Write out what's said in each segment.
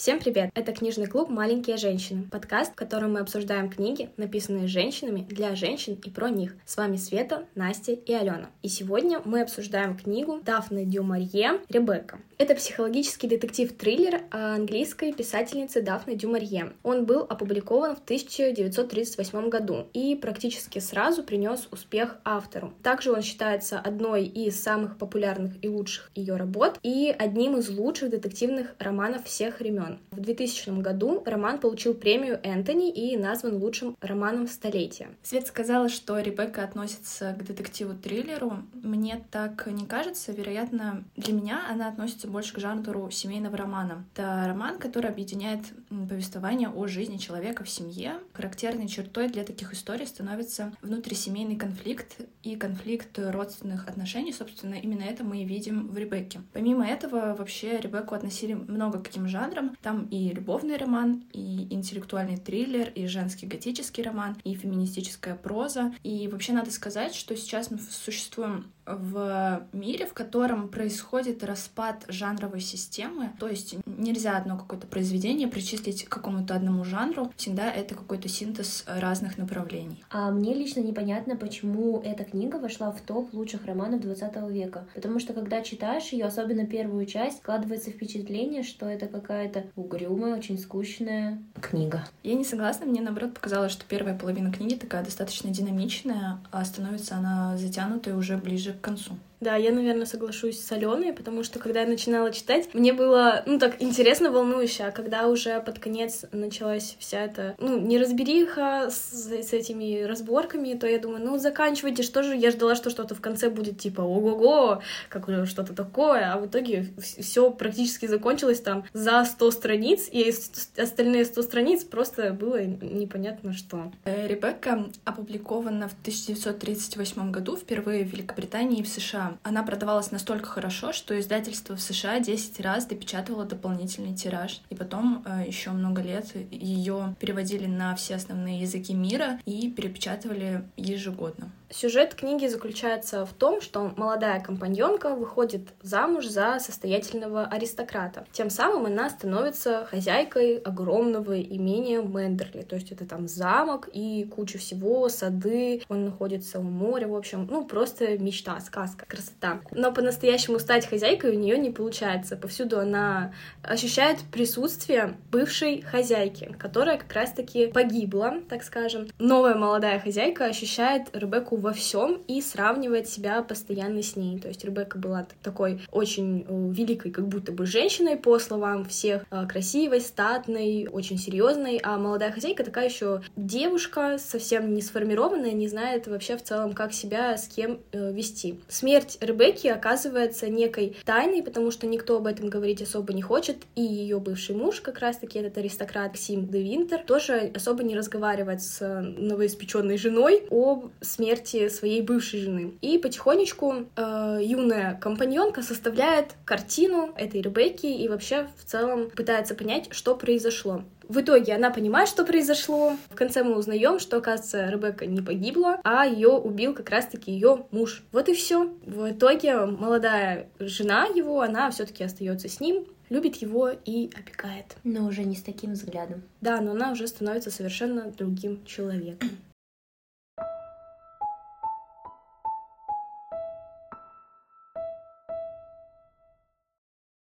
Всем привет! Это книжный клуб «Маленькие женщины», подкаст, в котором мы обсуждаем книги, написанные женщинами для женщин и про них. С вами Света, Настя и Алена. И сегодня мы обсуждаем книгу Дафны Дюмарье «Ребекка». Это психологический детектив-триллер английской писательницы Дафны Дюмарье. Он был опубликован в 1938 году и практически сразу принес успех автору. Также он считается одной из самых популярных и лучших ее работ и одним из лучших детективных романов всех времен роман. В 2000 году роман получил премию Энтони и назван лучшим романом столетия. Свет сказала, что Ребекка относится к детективу-триллеру. Мне так не кажется. Вероятно, для меня она относится больше к жанру семейного романа. Это роман, который объединяет повествование о жизни человека в семье. Характерной чертой для таких историй становится внутрисемейный конфликт и конфликт родственных отношений. Собственно, именно это мы и видим в Ребекке. Помимо этого, вообще Ребекку относили много к таким жанрам. Там и любовный роман, и интеллектуальный триллер, и женский готический роман, и феминистическая проза. И вообще надо сказать, что сейчас мы существуем в мире, в котором происходит распад жанровой системы, то есть нельзя одно какое-то произведение причислить к какому-то одному жанру, всегда это какой-то синтез разных направлений. А мне лично непонятно, почему эта книга вошла в топ лучших романов 20 века, потому что когда читаешь ее, особенно первую часть, складывается впечатление, что это какая-то угрюмая, очень скучная книга. Я не согласна, мне наоборот показалось, что первая половина книги такая достаточно динамичная, а становится она затянутой уже ближе к концу. Да, я, наверное, соглашусь с Аленой, потому что когда я начинала читать, мне было, ну, так интересно, волнующе, а когда уже под конец началась вся эта, ну, неразбериха с, с этими разборками, то я думаю, ну, заканчивайте, что же, я ждала, что что-то в конце будет типа ого-го, как что-то такое, а в итоге все практически закончилось там за 100 страниц, и остальные 100 страниц просто было непонятно что. Э, Ребекка опубликована в 1938 году впервые в Великобритании и в США. Она продавалась настолько хорошо, что издательство в США 10 раз допечатывало дополнительный тираж. И потом э, еще много лет ее переводили на все основные языки мира и перепечатывали ежегодно. Сюжет книги заключается в том, что молодая компаньонка выходит замуж за состоятельного аристократа. Тем самым она становится хозяйкой огромного имения Мендерли. То есть это там замок и куча всего, сады, он находится у моря, в общем, ну просто мечта, сказка, красота. Но по-настоящему стать хозяйкой у нее не получается. Повсюду она ощущает присутствие бывшей хозяйки, которая как раз-таки погибла, так скажем. Новая молодая хозяйка ощущает Ребекку во всем и сравнивает себя постоянно с ней. То есть Ребекка была такой очень э, великой, как будто бы женщиной, по словам всех, э, красивой, статной, очень серьезной, а молодая хозяйка такая еще девушка, совсем не сформированная, не знает вообще в целом, как себя с кем э, вести. Смерть Ребекки оказывается некой тайной, потому что никто об этом говорить особо не хочет, и ее бывший муж, как раз-таки этот аристократ Сим де Винтер, тоже особо не разговаривает с новоиспеченной женой об смерти смерти своей бывшей жены. И потихонечку э, юная компаньонка составляет картину этой Ребекки и вообще в целом пытается понять, что произошло. В итоге она понимает, что произошло. В конце мы узнаем, что, оказывается, Ребекка не погибла, а ее убил как раз-таки ее муж. Вот и все. В итоге молодая жена его, она все-таки остается с ним, любит его и опекает. Но уже не с таким взглядом. Да, но она уже становится совершенно другим человеком.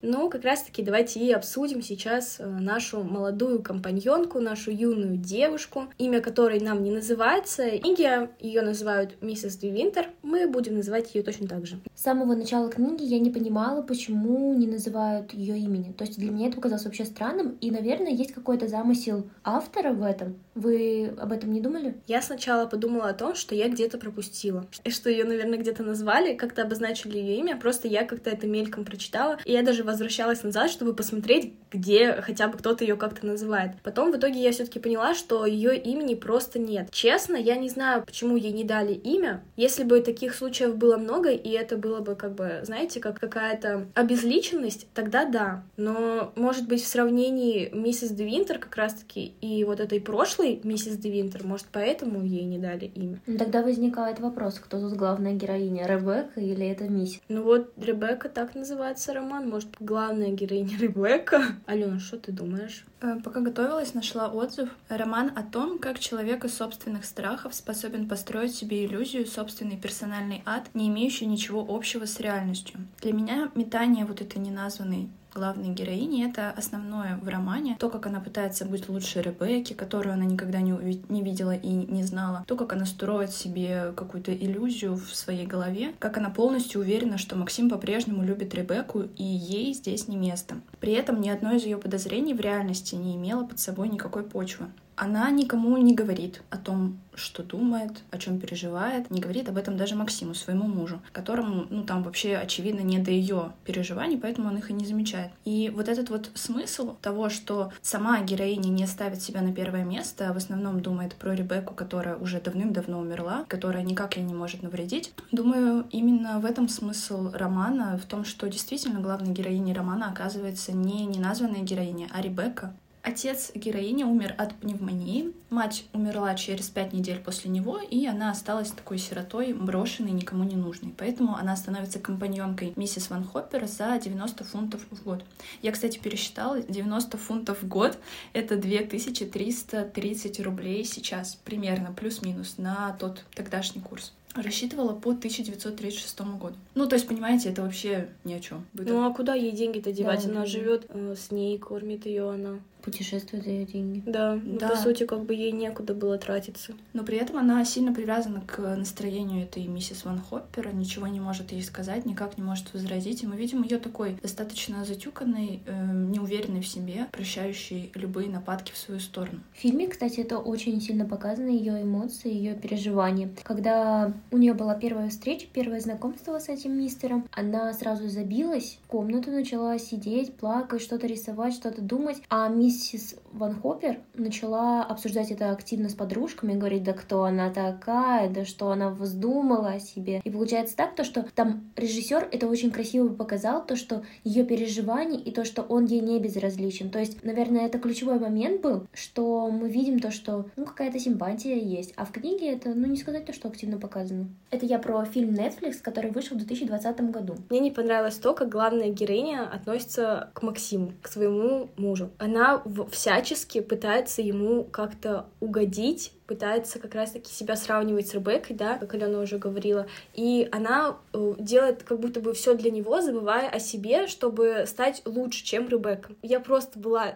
Ну, как раз-таки давайте и обсудим сейчас э, нашу молодую компаньонку, нашу юную девушку, имя которой нам не называется. Книги ее называют миссис Ди Винтер. Мы будем называть ее точно так же. С самого начала книги я не понимала, почему не называют ее имени. То есть для меня это показалось вообще странным, и, наверное, есть какой-то замысел автора в этом. Вы об этом не думали? Я сначала подумала о том, что я где-то пропустила, что ее, наверное, где-то назвали, как-то обозначили ее имя, просто я как-то это мельком прочитала, и я даже возвращалась назад, чтобы посмотреть, где хотя бы кто-то ее как-то называет. Потом в итоге я все-таки поняла, что ее имени просто нет. Честно, я не знаю, почему ей не дали имя. Если бы таких случаев было много, и это было бы как бы, знаете, как какая-то обезличенность, тогда да. Но, может быть, в сравнении миссис Де Винтер как раз-таки и вот этой прошлой миссис Де Винтер, может, поэтому ей не дали имя. Ну, тогда возникает вопрос, кто тут главная героиня, Ребекка или это миссис? Ну вот, Ребекка так называется роман, может, главная героиня Ребекка. Алена, что ты думаешь? Э, пока готовилась, нашла отзыв. Роман о том, как человек из собственных страхов способен построить себе иллюзию, собственный персональный ад, не имеющий ничего общего с реальностью. Для меня метание вот этой неназванной главной героини. Это основное в романе. То, как она пытается быть лучше Ребекки, которую она никогда не, не видела и не знала. То, как она строит себе какую-то иллюзию в своей голове. Как она полностью уверена, что Максим по-прежнему любит Ребекку, и ей здесь не место. При этом ни одно из ее подозрений в реальности не имело под собой никакой почвы. Она никому не говорит о том, что думает, о чем переживает, не говорит об этом даже Максиму, своему мужу, которому, ну, там вообще, очевидно, не до ее переживаний, поэтому он их и не замечает. И вот этот вот смысл того, что сама героиня не ставит себя на первое место, а в основном думает про Ребекку, которая уже давным-давно умерла, которая никак ей не может навредить, думаю, именно в этом смысл романа, в том, что действительно главной героиней романа оказывается не неназванная героиня, а Ребекка, Отец героини умер от пневмонии, мать умерла через пять недель после него, и она осталась такой сиротой, брошенной, никому не нужной. Поэтому она становится компаньонкой миссис Ван Хоппер за 90 фунтов в год. Я, кстати, пересчитала, 90 фунтов в год — это 2330 рублей сейчас, примерно, плюс-минус, на тот тогдашний курс рассчитывала по 1936 году. Ну, то есть, понимаете, это вообще ни о чем. Ну а куда ей деньги-то девать? Да, она живет э, с ней, кормит ее она путешествует за ее деньги. Да, ну, да. по сути, как бы ей некуда было тратиться. Но при этом она сильно привязана к настроению этой миссис Ван Хоппера, ничего не может ей сказать, никак не может возразить. И мы видим ее такой достаточно затюканной, э, неуверенной в себе, прощающей любые нападки в свою сторону. В фильме, кстати, это очень сильно показано, ее эмоции, ее переживания. Когда у нее была первая встреча, первое знакомство с этим мистером, она сразу забилась в комнату, начала сидеть, плакать, что-то рисовать, что-то думать, а мисс миссис Ван Хоппер начала обсуждать это активно с подружками, говорить, да кто она такая, да что она вздумала о себе. И получается так, то, что там режиссер это очень красиво показал, то, что ее переживания и то, что он ей не безразличен. То есть, наверное, это ключевой момент был, что мы видим то, что ну какая-то симпатия есть, а в книге это, ну не сказать то, что активно показано. Это я про фильм Netflix, который вышел в 2020 году. Мне не понравилось то, как главная героиня относится к Максиму, к своему мужу. Она всячески пытается ему как-то угодить, пытается как раз-таки себя сравнивать с Ребеккой, да, как Алена уже говорила, и она э, делает как будто бы все для него, забывая о себе, чтобы стать лучше, чем Ребекка. Я просто была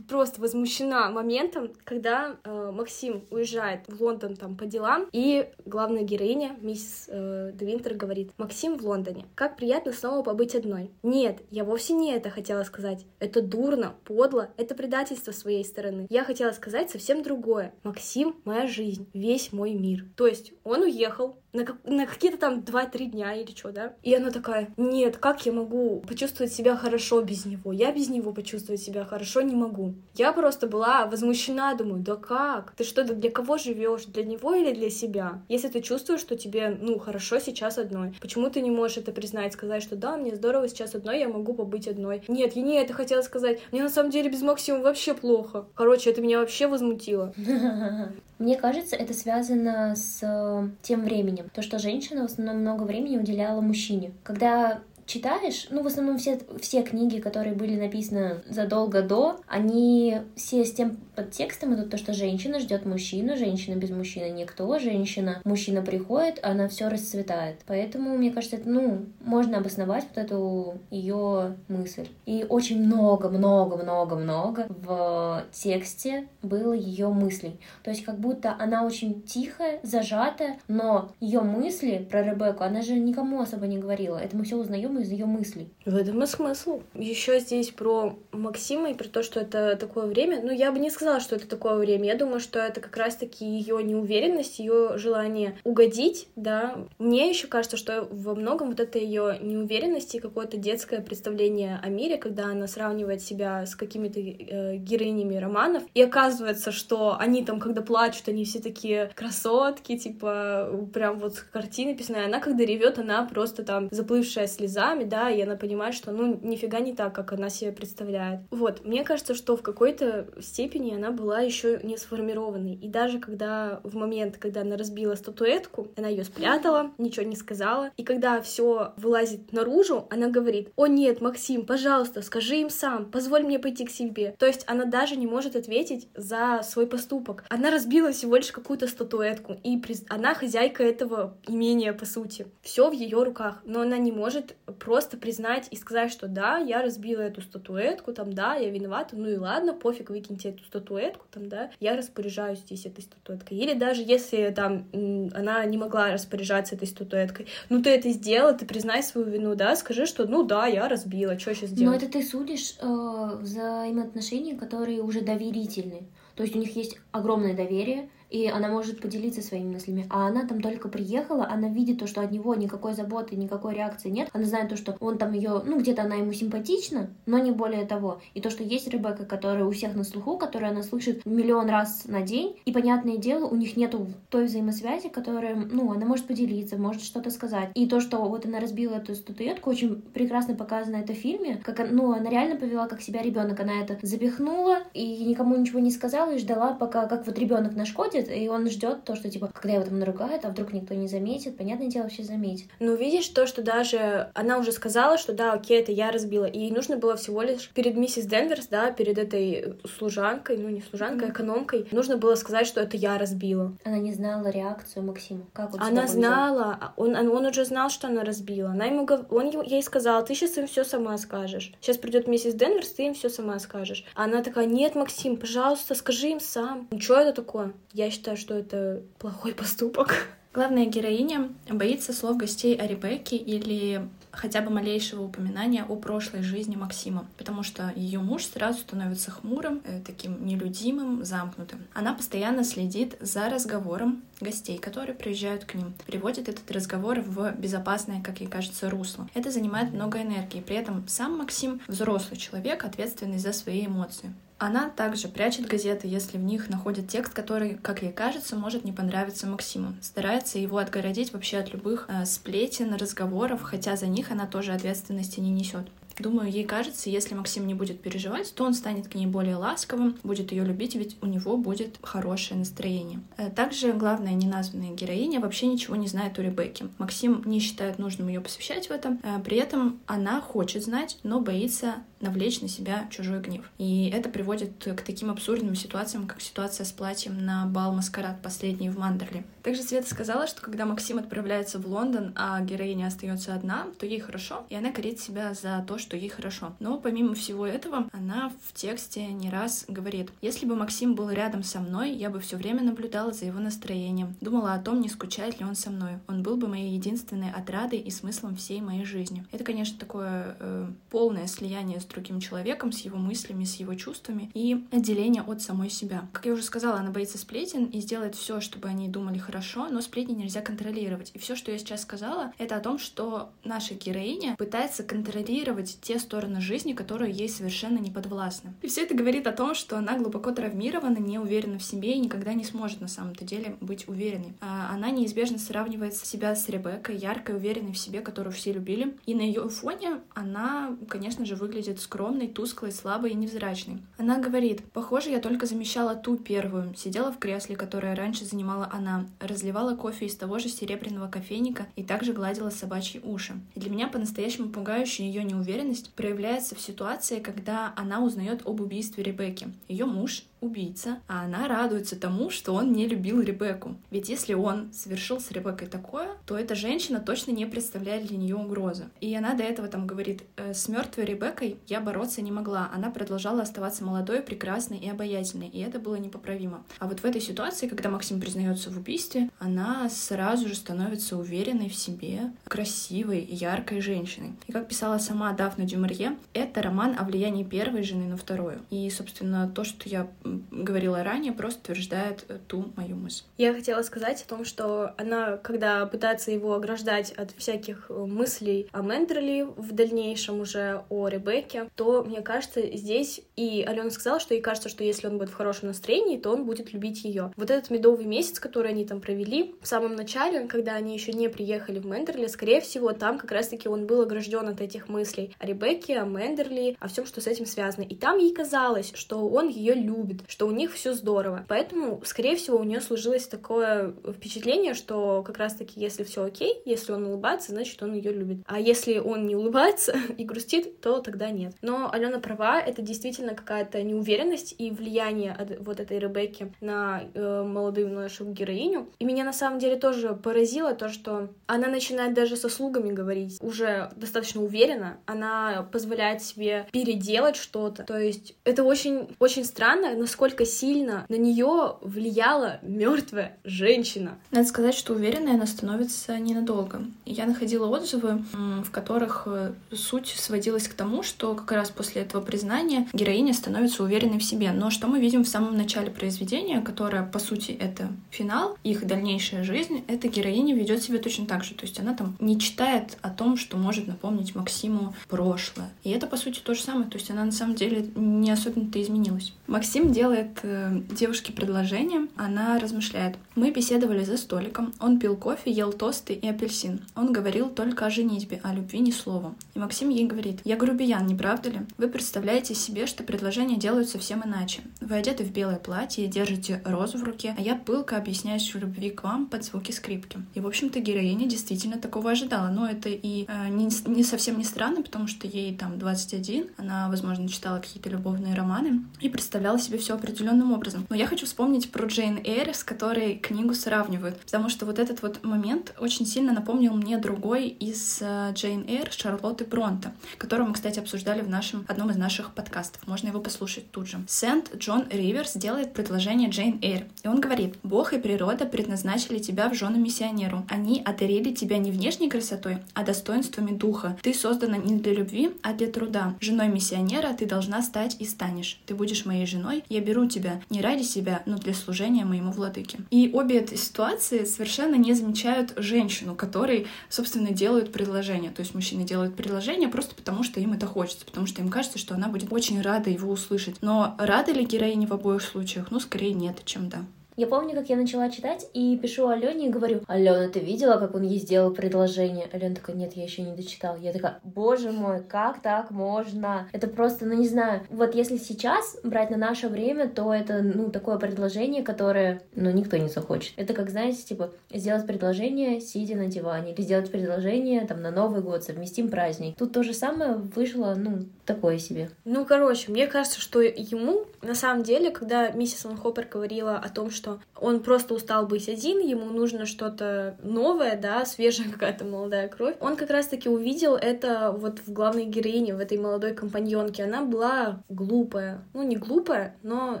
просто возмущена моментом, когда э, Максим уезжает в Лондон там по делам, и главная героиня, мисс э, Де Винтер, говорит, Максим в Лондоне, как приятно снова побыть одной. Нет, я вовсе не это хотела сказать. Это дурно, подло, это предательство своей стороны. Я хотела сказать совсем другое. Максим — моя жизнь, весь мой мир. То есть он уехал, на, как, на какие-то там 2-3 дня или что, да? И она такая, нет, как я могу почувствовать себя хорошо без него? Я без него почувствовать себя хорошо не могу. Я просто была возмущена, думаю, да как? Ты что, для кого живешь? Для него или для себя? Если ты чувствуешь, что тебе, ну, хорошо сейчас одной, почему ты не можешь это признать, сказать, что да, мне здорово сейчас одной, я могу побыть одной? Нет, я не это хотела сказать. Мне на самом деле без Максима вообще плохо. Короче, это меня вообще возмутило. Мне кажется, это связано с э, тем временем. То, что женщина в основном много времени уделяла мужчине. Когда читаешь, ну, в основном все, все книги, которые были написаны задолго до, они все с тем подтекстом идут, то, что женщина ждет мужчину, женщина без мужчины никто, женщина, мужчина приходит, она все расцветает. Поэтому, мне кажется, это, ну, можно обосновать вот эту ее мысль. И очень много-много-много-много в тексте было ее мыслей. То есть как будто она очень тихая, зажатая, но ее мысли про Ребекку, она же никому особо не говорила. Это мы все узнаем из ее мыслей. В этом и смысл. Еще здесь про Максима и про то, что это такое время. Ну, я бы не сказала, что это такое время. Я думаю, что это как раз-таки ее неуверенность, ее желание угодить, да. Мне еще кажется, что во многом вот это ее неуверенность и какое-то детское представление о мире, когда она сравнивает себя с какими-то э, героинями романов, и оказывается, что они там, когда плачут, они все такие красотки, типа, прям вот картины писаны, она, когда ревет, она просто там заплывшая слеза, глазами, да, и она понимает, что, ну, нифига не так, как она себе представляет. Вот, мне кажется, что в какой-то степени она была еще не сформированной. И даже когда в момент, когда она разбила статуэтку, она ее спрятала, ничего не сказала, и когда все вылазит наружу, она говорит, о нет, Максим, пожалуйста, скажи им сам, позволь мне пойти к себе. То есть она даже не может ответить за свой поступок. Она разбила всего лишь какую-то статуэтку, и приз... она хозяйка этого имения, по сути. Все в ее руках, но она не может просто признать и сказать, что да, я разбила эту статуэтку, там, да, я виновата, ну и ладно, пофиг, выкиньте эту статуэтку, там, да, я распоряжаюсь здесь этой статуэткой. Или даже если там она не могла распоряжаться этой статуэткой, ну ты это сделала, ты признай свою вину, да, скажи, что ну да, я разбила, что сейчас делать? Но это ты судишь э, взаимоотношения, которые уже доверительны. То есть у них есть огромное доверие, и она может поделиться своими мыслями. А она там только приехала, она видит то, что от него никакой заботы, никакой реакции нет. Она знает то, что он там ее, ну, где-то она ему симпатична, но не более того. И то, что есть Ребекка, которая у всех на слуху, которую она слышит миллион раз на день, и, понятное дело, у них нету той взаимосвязи, которая, ну, она может поделиться, может что-то сказать. И то, что вот она разбила эту статуэтку, очень прекрасно показано это в фильме, как, ну, она реально повела как себя ребенок, она это запихнула и никому ничего не сказала и ждала, пока, как вот ребенок нашкодит, приходит, и он ждет то, что, типа, когда его там наругают, а вдруг никто не заметит, понятное дело, все заметят. Ну, видишь то, что даже она уже сказала, что да, окей, это я разбила, и ей нужно было всего лишь перед миссис Денверс, да, перед этой служанкой, ну, не служанкой, mm-hmm. экономкой, нужно было сказать, что это я разбила. Она не знала реакцию Максима. Как он Она знала, а он, он уже знал, что она разбила. Она ему, он ей сказал, ты сейчас им все сама скажешь. Сейчас придет миссис Денверс, ты им все сама скажешь. А она такая, нет, Максим, пожалуйста, скажи им сам. Ну, что это такое? Я считаю, что это плохой поступок. Главная героиня боится слов гостей о Ребекке или хотя бы малейшего упоминания о прошлой жизни Максима, потому что ее муж сразу становится хмурым, э, таким нелюдимым, замкнутым. Она постоянно следит за разговором гостей, которые приезжают к ним, приводит этот разговор в безопасное, как ей кажется, русло. Это занимает много энергии, при этом сам Максим взрослый человек, ответственный за свои эмоции. Она также прячет газеты, если в них находит текст, который, как ей кажется, может не понравиться Максиму. Старается его отгородить вообще от любых э, сплетен, разговоров, хотя за них она тоже ответственности не несет. Думаю, ей кажется, если Максим не будет переживать, то он станет к ней более ласковым, будет ее любить, ведь у него будет хорошее настроение. Э, также главная неназванная героиня вообще ничего не знает о Ребекке. Максим не считает нужным ее посвящать в это, э, при этом она хочет знать, но боится навлечь на себя чужой гнев. И это приводит к таким абсурдным ситуациям, как ситуация с платьем на бал маскарад последний в Мандерли. Также Света сказала, что когда Максим отправляется в Лондон, а героиня остается одна, то ей хорошо, и она корит себя за то, что ей хорошо. Но помимо всего этого, она в тексте не раз говорит, если бы Максим был рядом со мной, я бы все время наблюдала за его настроением, думала о том, не скучает ли он со мной. Он был бы моей единственной отрадой и смыслом всей моей жизни. Это, конечно, такое э, полное слияние с другим человеком, с его мыслями, с его чувствами и отделение от самой себя. Как я уже сказала, она боится сплетен и сделает все, чтобы они думали хорошо, но сплетни нельзя контролировать. И все, что я сейчас сказала, это о том, что наша героиня пытается контролировать те стороны жизни, которые ей совершенно не подвластны. И все это говорит о том, что она глубоко травмирована, не уверена в себе и никогда не сможет на самом-то деле быть уверенной. А она неизбежно сравнивает себя с Ребеккой, яркой, уверенной в себе, которую все любили. И на ее фоне она, конечно же, выглядит скромной, тусклой, слабой и невзрачной. Она говорит, похоже, я только замещала ту первую, сидела в кресле, которое раньше занимала она, разливала кофе из того же серебряного кофейника и также гладила собачьи уши. И для меня по-настоящему пугающая ее неуверенность проявляется в ситуации, когда она узнает об убийстве Ребекки. Ее муж убийца, а она радуется тому, что он не любил Ребекку. Ведь если он совершил с Ребеккой такое, то эта женщина точно не представляет для нее угрозы. И она до этого там говорит, «Э, с мертвой Ребеккой я бороться не могла. Она продолжала оставаться молодой, прекрасной и обаятельной, и это было непоправимо. А вот в этой ситуации, когда Максим признается в убийстве, она сразу же становится уверенной в себе, красивой, яркой женщиной. И как писала сама Дафна Дюмарье, это роман о влиянии первой жены на вторую. И, собственно, то, что я говорила ранее, просто утверждает ту мою мысль. Я хотела сказать о том, что она, когда пытается его ограждать от всяких мыслей о Мендерли в дальнейшем уже о Ребекке, то, мне кажется, здесь и Алена сказала, что ей кажется, что если он будет в хорошем настроении, то он будет любить ее. Вот этот медовый месяц, который они там провели, в самом начале, когда они еще не приехали в Мендерли, скорее всего, там как раз-таки он был огражден от этих мыслей о Ребекке, о Мендерли, о всем, что с этим связано. И там ей казалось, что он ее любит, что у них все здорово. Поэтому, скорее всего, у нее сложилось такое впечатление, что как раз-таки, если все окей, если он улыбается, значит, он ее любит. А если он не улыбается и грустит, то тогда нет. Но Алена права, это действительно какая-то неуверенность и влияние от вот этой Ребекки на э, молодую нашу героиню. И меня на самом деле тоже поразило то, что она начинает даже со слугами говорить уже достаточно уверенно. Она позволяет себе переделать что-то. То есть это очень, очень странно, насколько сильно на нее влияла мертвая женщина. Надо сказать, что уверенной она становится ненадолго. Я находила отзывы, в которых э, суть сводилась к тому, что как раз после этого признания героиня становится уверенной в себе. Но что мы видим в самом начале произведения, которое, по сути, это финал, их дальнейшая жизнь, эта героиня ведет себя точно так же. То есть она там не читает о том, что может напомнить Максиму прошлое. И это, по сути, то же самое. То есть она на самом деле не особенно-то изменилась. Максим делает э, девушке предложение, она размышляет. Мы беседовали за столиком, он пил кофе, ел тосты и апельсин. Он говорил только о женитьбе, о любви ни слова. И Максим ей говорит, я грубиян, не правда ли? Вы представляете себе, что предложения делают совсем иначе. Вы одеты в белое платье держите розу в руке, а я пылко объясняюсь в любви к вам под звуки скрипки. И, в общем-то, героиня действительно такого ожидала. Но это и э, не, не совсем не странно, потому что ей там 21, она, возможно, читала какие-то любовные романы и представляла себе все определенным образом. Но я хочу вспомнить про Джейн Эйр, с которой книгу сравнивают, потому что вот этот вот момент очень сильно напомнил мне другой из э, Джейн Эйр Шарлотты Бронта, которую мы, кстати, обсуждали в нашем одном из наших подкастов. Можно его послушать тут же. Сент Джон Риверс делает предложение Джейн Эйр, и он говорит, «Бог и природа предназначили тебя в жены миссионеру. Они одарили тебя не внешней красотой, а достоинствами духа. Ты создана не для любви, а для труда. Женой миссионера ты должна стать и станешь. Ты будешь моей женой, я беру тебя не ради себя, но для служения моему владыке». И обе эти ситуации совершенно не замечают женщину, которой, собственно, делают предложение. То есть мужчины делают предложение просто потому, что им это хочется, потому что им кажется, что она будет очень рада его услышать. Но рада ли героиня в обоих случаях? Ну, скорее нет, чем да. Я помню, как я начала читать и пишу Алене и говорю, Алена, ты видела, как он ей сделал предложение? Алена такая, нет, я еще не дочитал. Я такая, боже мой, как так можно? Это просто, ну не знаю, вот если сейчас брать на наше время, то это, ну, такое предложение, которое, ну, никто не захочет. Это как, знаете, типа, сделать предложение, сидя на диване, или сделать предложение, там, на Новый год, совместим праздник. Тут то же самое вышло, ну, такое себе. Ну, короче, мне кажется, что ему, на самом деле, когда миссис Ван Хоппер говорила о том, что что он просто устал быть один, ему нужно что-то новое, да, свежая какая-то молодая кровь. Он как раз-таки увидел это вот в главной героине, в этой молодой компаньонке. Она была глупая. Ну, не глупая, но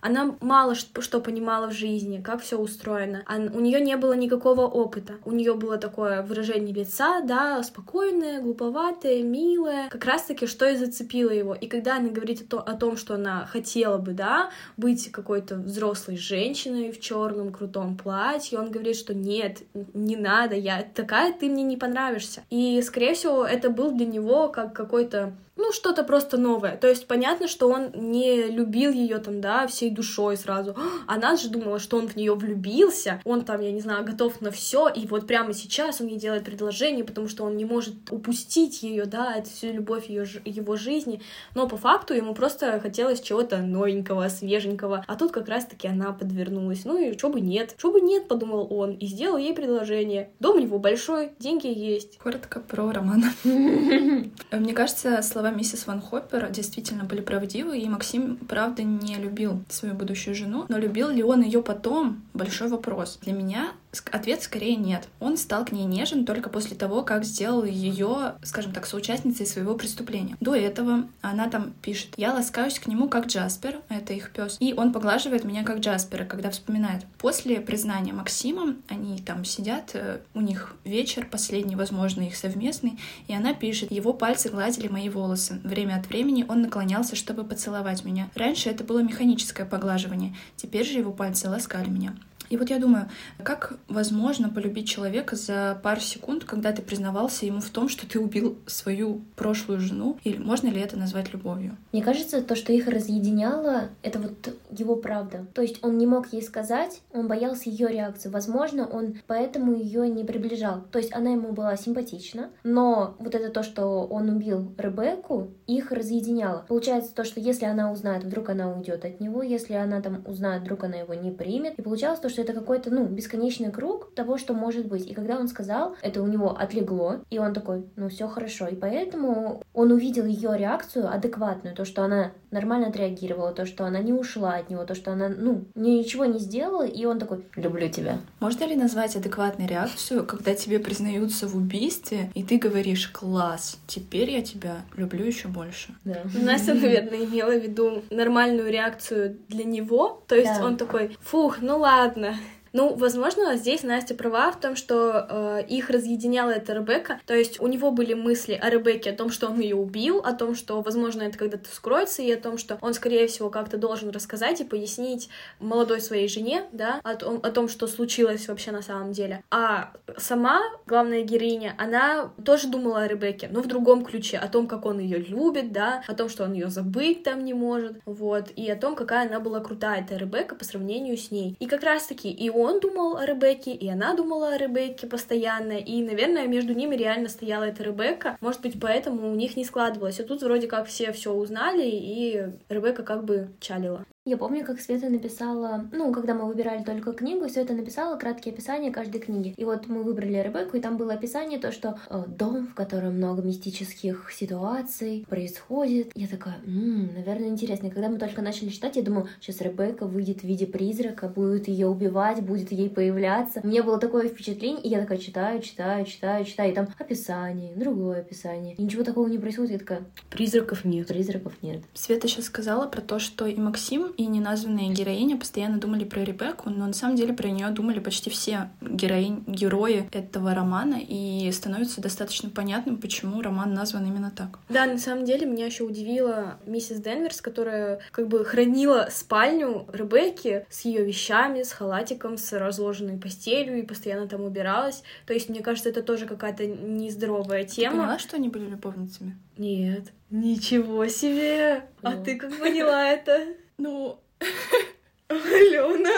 она мало что понимала в жизни, как все устроено. А у нее не было никакого опыта. У нее было такое выражение лица, да, спокойное, глуповатое, милое. Как раз-таки, что и зацепило его. И когда она говорит о, о том, что она хотела бы, да, быть какой-то взрослой женщиной, в черном крутом платье, он говорит, что нет, не надо, я такая, ты мне не понравишься. И, скорее всего, это был для него как какой-то ну, что-то просто новое. То есть понятно, что он не любил ее там, да, всей душой сразу. Она же думала, что он в нее влюбился, он там, я не знаю, готов на все, и вот прямо сейчас он ей делает предложение, потому что он не может упустить ее, да, это всю любовь ее, его жизни. Но по факту ему просто хотелось чего-то новенького, свеженького. А тут как раз-таки она подвернулась. Ну и что бы нет, что бы нет, подумал он, и сделал ей предложение. Дом у него большой, деньги есть. Коротко про роман. Мне кажется, слова слова миссис Ван Хоппер действительно были правдивы, и Максим, правда, не любил свою будущую жену, но любил ли он ее потом? Большой вопрос. Для меня Ответ скорее нет. Он стал к ней нежен только после того, как сделал ее, скажем так, соучастницей своего преступления. До этого она там пишет, я ласкаюсь к нему как Джаспер, это их пес, и он поглаживает меня как Джаспера, когда вспоминает. После признания Максима они там сидят, э, у них вечер, последний, возможно, их совместный, и она пишет, его пальцы гладили мои волосы. Время от времени он наклонялся, чтобы поцеловать меня. Раньше это было механическое поглаживание, теперь же его пальцы ласкали меня. И вот я думаю, как возможно полюбить человека за пару секунд, когда ты признавался ему в том, что ты убил свою прошлую жену? Или можно ли это назвать любовью? Мне кажется, то, что их разъединяло, это вот его правда. То есть он не мог ей сказать, он боялся ее реакции. Возможно, он поэтому ее не приближал. То есть она ему была симпатична, но вот это то, что он убил Ребекку, их разъединяло. Получается то, что если она узнает, вдруг она уйдет от него, если она там узнает, вдруг она его не примет. И получалось то, что это какой-то, ну, бесконечный круг того, что может быть. И когда он сказал, это у него отлегло, и он такой, ну, все хорошо. И поэтому он увидел ее реакцию адекватную, то, что она нормально отреагировала, то, что она не ушла от него, то, что она, ну, ничего не сделала, и он такой, люблю тебя. Можно ли назвать адекватной реакцию, когда тебе признаются в убийстве, и ты говоришь, класс, теперь я тебя люблю еще больше? Да. Настя, наверное, имела в виду нормальную реакцию для него, то есть да. он такой, фух, ну ладно, ладно. Ну, возможно, здесь Настя права в том, что э, их разъединяла эта Ребекка. То есть у него были мысли о Ребекке, о том, что он ее убил, о том, что, возможно, это когда-то вскроется, и о том, что он, скорее всего, как-то должен рассказать и пояснить молодой своей жене, да, о том, о том, что случилось вообще на самом деле. А сама главная героиня, она тоже думала о Ребекке, но в другом ключе, о том, как он ее любит, да, о том, что он ее забыть там не может, вот, и о том, какая она была крутая, эта Ребекка, по сравнению с ней. И как раз-таки и он он думал о Ребекке, и она думала о Ребекке постоянно, и, наверное, между ними реально стояла эта Ребекка. Может быть, поэтому у них не складывалось. А тут вроде как все все узнали, и Ребекка как бы чалила. Я помню, как Света написала, ну, когда мы выбирали только книгу, Света написала краткие описания каждой книги. И вот мы выбрали Ребекку, и там было описание то, что э, дом, в котором много мистических ситуаций происходит. Я такая, м-м, наверное, интересно. И когда мы только начали читать, я думаю, сейчас Ребекка выйдет в виде призрака, будет ее убивать, будет ей появляться. У меня было такое впечатление, и я такая читаю, читаю, читаю, читаю, и там описание, другое описание. И ничего такого не происходит. Я такая, призраков нет. Призраков нет. Света сейчас сказала про то, что и Максим, и неназванные героини постоянно думали про Ребекку, но на самом деле про нее думали почти все героини, герои этого романа, и становится достаточно понятным, почему роман назван именно так. Да, на самом деле меня еще удивила миссис Денверс, которая как бы хранила спальню Ребекки с ее вещами, с халатиком, с разложенной постелью и постоянно там убиралась. То есть, мне кажется, это тоже какая-то нездоровая тема. Ты поняла, что они были любовницами? Нет. Ничего себе! А ты как поняла это? Ну, Алена,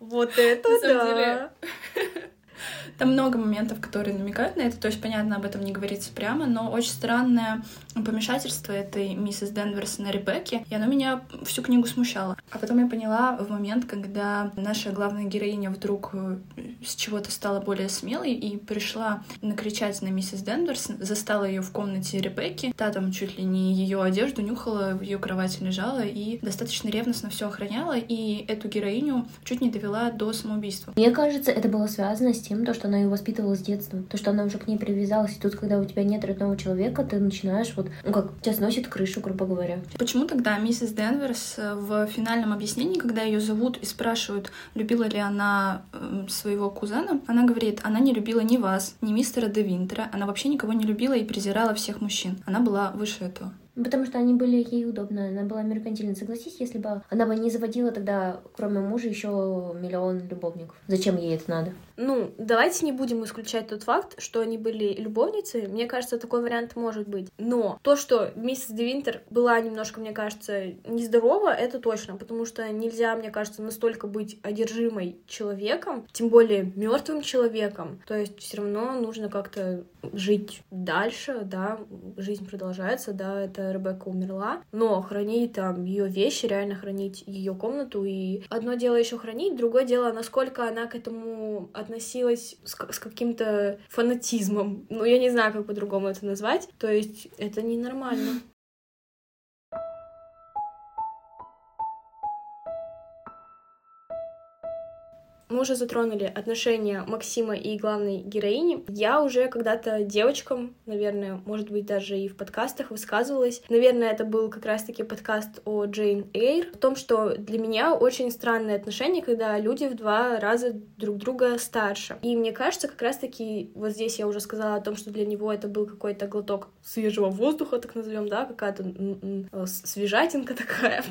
вот это да. Деле... Там много моментов, которые намекают на это, то есть, понятно, об этом не говорится прямо, но очень странное помешательство этой миссис Денверс на Ребекке, и оно меня всю книгу смущало. А потом я поняла в момент, когда наша главная героиня вдруг э, с чего-то стала более смелой и пришла накричать на миссис Денверс, застала ее в комнате Ребекки, та там чуть ли не ее одежду нюхала, в ее кровати лежала и достаточно ревностно все охраняла, и эту героиню чуть не довела до самоубийства. Мне кажется, это было связано с тем, то, что она ее воспитывала с детства, то, что она уже к ней привязалась, и тут, когда у тебя нет родного человека, ты начинаешь вот, ну как, тебя сносит крышу, грубо говоря. Почему тогда миссис Денверс э, в финальном объяснении, когда ее зовут и спрашивают, любила ли она эм, своего кузена, она говорит, она не любила ни вас, ни мистера Де Винтера, она вообще никого не любила и презирала всех мужчин. Она была выше этого. Потому что они были ей удобны. Она была меркантильной. Согласись, если бы она бы не заводила тогда, кроме мужа, еще миллион любовников. Зачем ей это надо? Ну, давайте не будем исключать тот факт, что они были любовницы. Мне кажется, такой вариант может быть. Но то, что миссис Де Винтер была немножко, мне кажется, нездорова, это точно. Потому что нельзя, мне кажется, настолько быть одержимой человеком, тем более мертвым человеком. То есть все равно нужно как-то жить дальше, да, жизнь продолжается, да, это Ребекка умерла, но хранить там ее вещи, реально хранить ее комнату. И одно дело еще хранить, другое дело, насколько она к этому относилась с, с каким-то фанатизмом. Ну, я не знаю, как по-другому это назвать. То есть это ненормально. Мы уже затронули отношения Максима и главной героини. Я уже когда-то девочкам, наверное, может быть, даже и в подкастах высказывалась. Наверное, это был как раз-таки подкаст о Джейн Эйр, о том, что для меня очень странные отношения, когда люди в два раза друг друга старше. И мне кажется, как раз-таки вот здесь я уже сказала о том, что для него это был какой-то глоток свежего воздуха, так назовем, да, какая-то свежатинка такая.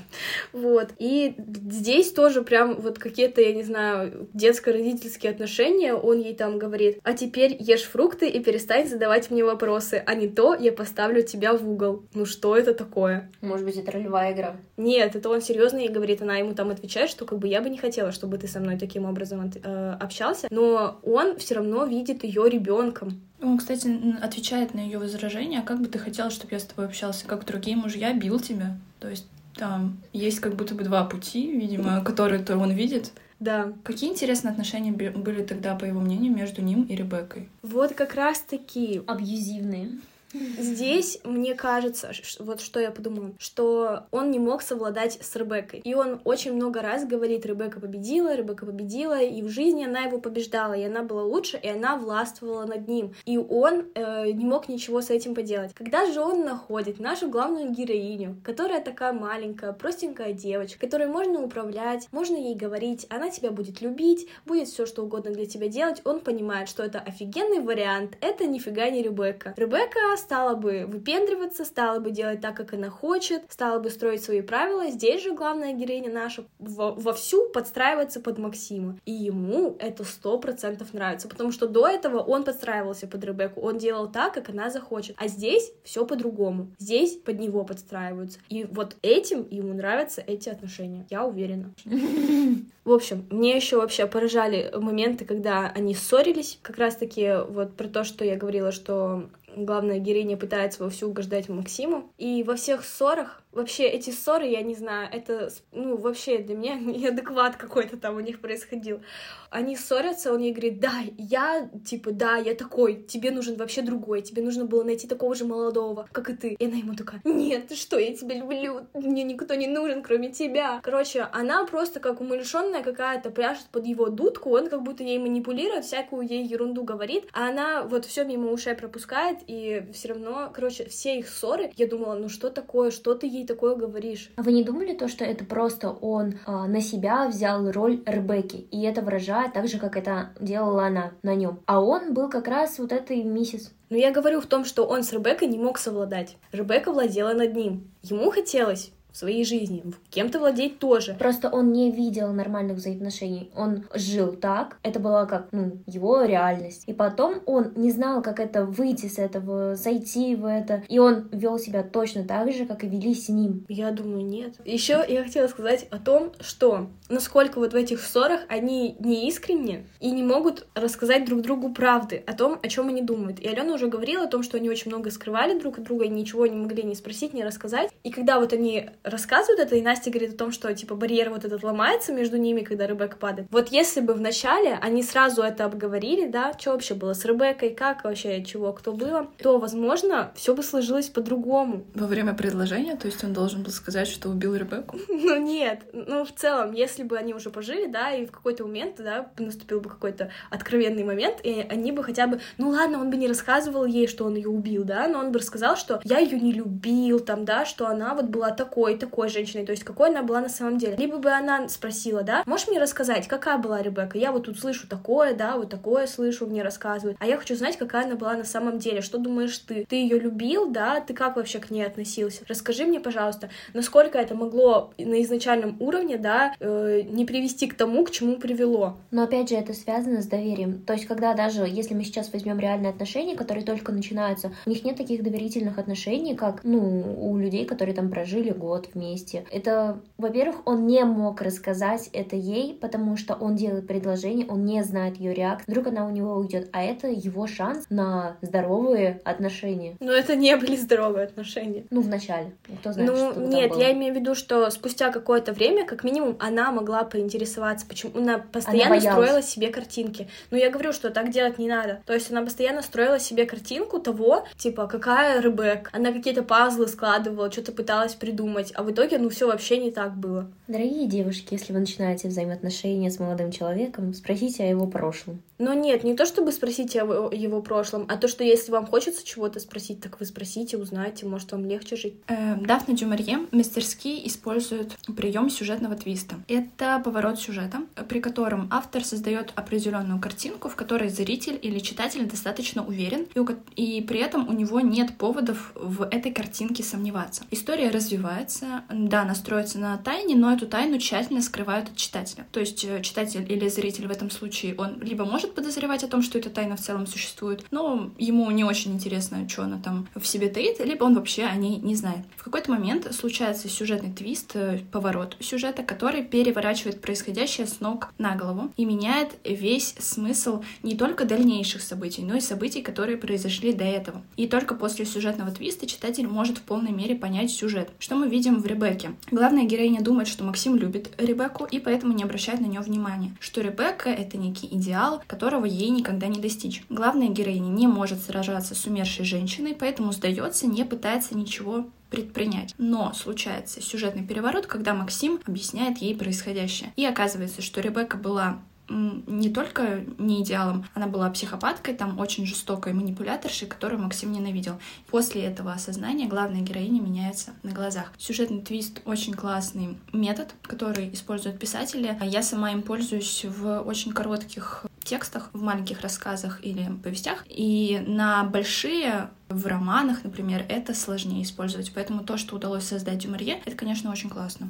Вот. И здесь тоже прям вот какие-то, я не знаю, детско-родительские отношения. Он ей там говорит, а теперь ешь фрукты и перестань задавать мне вопросы, а не то я поставлю тебя в угол. Ну что это такое? Может быть, это ролевая игра? Нет, это он серьезно ей говорит, она ему там отвечает, что как бы я бы не хотела, чтобы ты со мной таким образом э, общался, но он все равно видит ее ребенком. Он, кстати, отвечает на ее возражение, а как бы ты хотела, чтобы я с тобой общался, как другие мужья бил тебя? То есть там есть как будто бы два пути, видимо, которые то он видит. Да. Какие интересные отношения были тогда, по его мнению, между ним и Ребеккой? Вот как раз-таки... Абьюзивные. Здесь, мне кажется, вот что я подумала, что он не мог совладать с Ребеккой. И он очень много раз говорит, Ребекка победила, Ребекка победила, и в жизни она его побеждала, и она была лучше, и она властвовала над ним. И он э, не мог ничего с этим поделать. Когда же он находит нашу главную героиню, которая такая маленькая, простенькая девочка, которой можно управлять, можно ей говорить, она тебя будет любить, будет все что угодно для тебя делать, он понимает, что это офигенный вариант, это нифига не Ребекка. Ребекка стала бы выпендриваться, стала бы делать так, как она хочет, стала бы строить свои правила. Здесь же главная героиня наша во вовсю подстраивается под Максима. И ему это сто процентов нравится, потому что до этого он подстраивался под Ребекку, он делал так, как она захочет. А здесь все по-другому. Здесь под него подстраиваются. И вот этим ему нравятся эти отношения. Я уверена. В общем, мне еще вообще поражали моменты, когда они ссорились. Как раз-таки вот про то, что я говорила, что главная героиня пытается вовсю угождать Максиму. И во всех ссорах вообще эти ссоры, я не знаю, это, ну, вообще для меня неадекват какой-то там у них происходил. Они ссорятся, он ей говорит, да, я, типа, да, я такой, тебе нужен вообще другой, тебе нужно было найти такого же молодого, как и ты. И она ему такая, нет, ты что, я тебя люблю, мне никто не нужен, кроме тебя. Короче, она просто как умалишенная какая-то пряжет под его дудку, он как будто ей манипулирует, всякую ей ерунду говорит, а она вот все мимо ушей пропускает, и все равно, короче, все их ссоры, я думала, ну что такое, что ты ей такое говоришь? А вы не думали то, что это просто он э, на себя взял роль Ребекки, и это выражает так же, как это делала она на нем. А он был как раз вот этой миссис. Но я говорю в том, что он с Ребеккой не мог совладать. Ребекка владела над ним. Ему хотелось в своей жизни, кем-то владеть тоже. Просто он не видел нормальных взаимоотношений. Он жил так, это была как, ну, его реальность. И потом он не знал, как это выйти с этого, зайти в это. И он вел себя точно так же, как и вели с ним. Я думаю, нет. Еще я хотела сказать о том, что насколько вот в этих ссорах они не искренне и не могут рассказать друг другу правды о том, о чем они думают. И Алена уже говорила о том, что они очень много скрывали друг от друга, и ничего не могли не спросить, не рассказать. И когда вот они рассказывают это, и Настя говорит о том, что, типа, барьер вот этот ломается между ними, когда Ребекка падает. Вот если бы в начале они сразу это обговорили, да, что вообще было с Ребеккой, как вообще, чего, кто было, то, возможно, все бы сложилось по-другому. Во время предложения, то есть он должен был сказать, что убил Ребекку? Ну нет, ну в целом, если бы они уже пожили, да, и в какой-то момент, да, наступил бы какой-то откровенный момент, и они бы хотя бы, ну ладно, он бы не рассказывал ей, что он ее убил, да, но он бы рассказал, что я ее не любил, там, да, что она вот была такой, такой женщиной, то есть какой она была на самом деле. Либо бы она спросила, да, можешь мне рассказать, какая была Ребекка? Я вот тут слышу такое, да, вот такое слышу, мне рассказывают. А я хочу знать, какая она была на самом деле. Что думаешь ты? Ты ее любил, да? Ты как вообще к ней относился? Расскажи мне, пожалуйста, насколько это могло на изначальном уровне, да, э, не привести к тому, к чему привело. Но опять же, это связано с доверием. То есть, когда даже, если мы сейчас возьмем реальные отношения, которые только начинаются, у них нет таких доверительных отношений, как, ну, у людей, которые там прожили год вместе. Это, во-первых, он не мог рассказать это ей, потому что он делает предложение, он не знает ее реакцию, вдруг она у него уйдет, а это его шанс на здоровые отношения. Но это не были здоровые отношения. Ну, в начале. Кто знает, ну, что нет, я имею в виду, что спустя какое-то время, как минимум, она могла поинтересоваться, почему она постоянно Она боялась. строила себе картинки. Но я говорю, что так делать не надо. То есть она постоянно строила себе картинку того, типа, какая Ребек. Она какие-то пазлы складывала, что-то пыталась придумать, а в итоге, ну, все вообще не так было. Дорогие девушки, если вы начинаете взаимоотношения с молодым человеком, спросите о его прошлом. Но нет, не то чтобы спросить о его прошлом, а то, что если вам хочется чего-то спросить, так вы спросите, узнаете, может, вам легче жить. Э, Дафна Дюмарье мастерски использует прием сюжетного твиста. Это поворот сюжета, при котором автор создает определенную картинку, в которой зритель или читатель достаточно уверен, и, у, и при этом у него нет поводов в этой картинке сомневаться. История развивается, да, настроится на тайне, но эту тайну тщательно скрывают от читателя. То есть э, читатель или зритель в этом случае, он либо может подозревать о том, что эта тайна в целом существует, но ему не очень интересно, что она там в себе таит, либо он вообще о ней не знает. В какой-то момент случается сюжетный твист, э, поворот сюжета, который переворачивает происходящее с ног на голову и меняет весь смысл не только дальнейших событий, но и событий, которые произошли до этого. И только после сюжетного твиста читатель может в полной мере понять сюжет. Что мы видим в Ребекке? Главная героиня думает, что Максим любит Ребекку и поэтому не обращает на нее внимания, что Ребекка — это некий идеал, которого ей никогда не достичь. Главная героиня не может сражаться с умершей женщиной, поэтому сдается, не пытается ничего предпринять. Но случается сюжетный переворот, когда Максим объясняет ей происходящее. И оказывается, что Ребекка была не только не идеалом, она была психопаткой, там очень жестокой манипуляторшей, которую Максим ненавидел. После этого осознания главная героиня меняется на глазах. Сюжетный твист очень классный метод, который используют писатели. Я сама им пользуюсь в очень коротких текстах, в маленьких рассказах или повестях. И на большие в романах, например, это сложнее использовать. Поэтому то, что удалось создать Дюмарье, это, конечно, очень классно.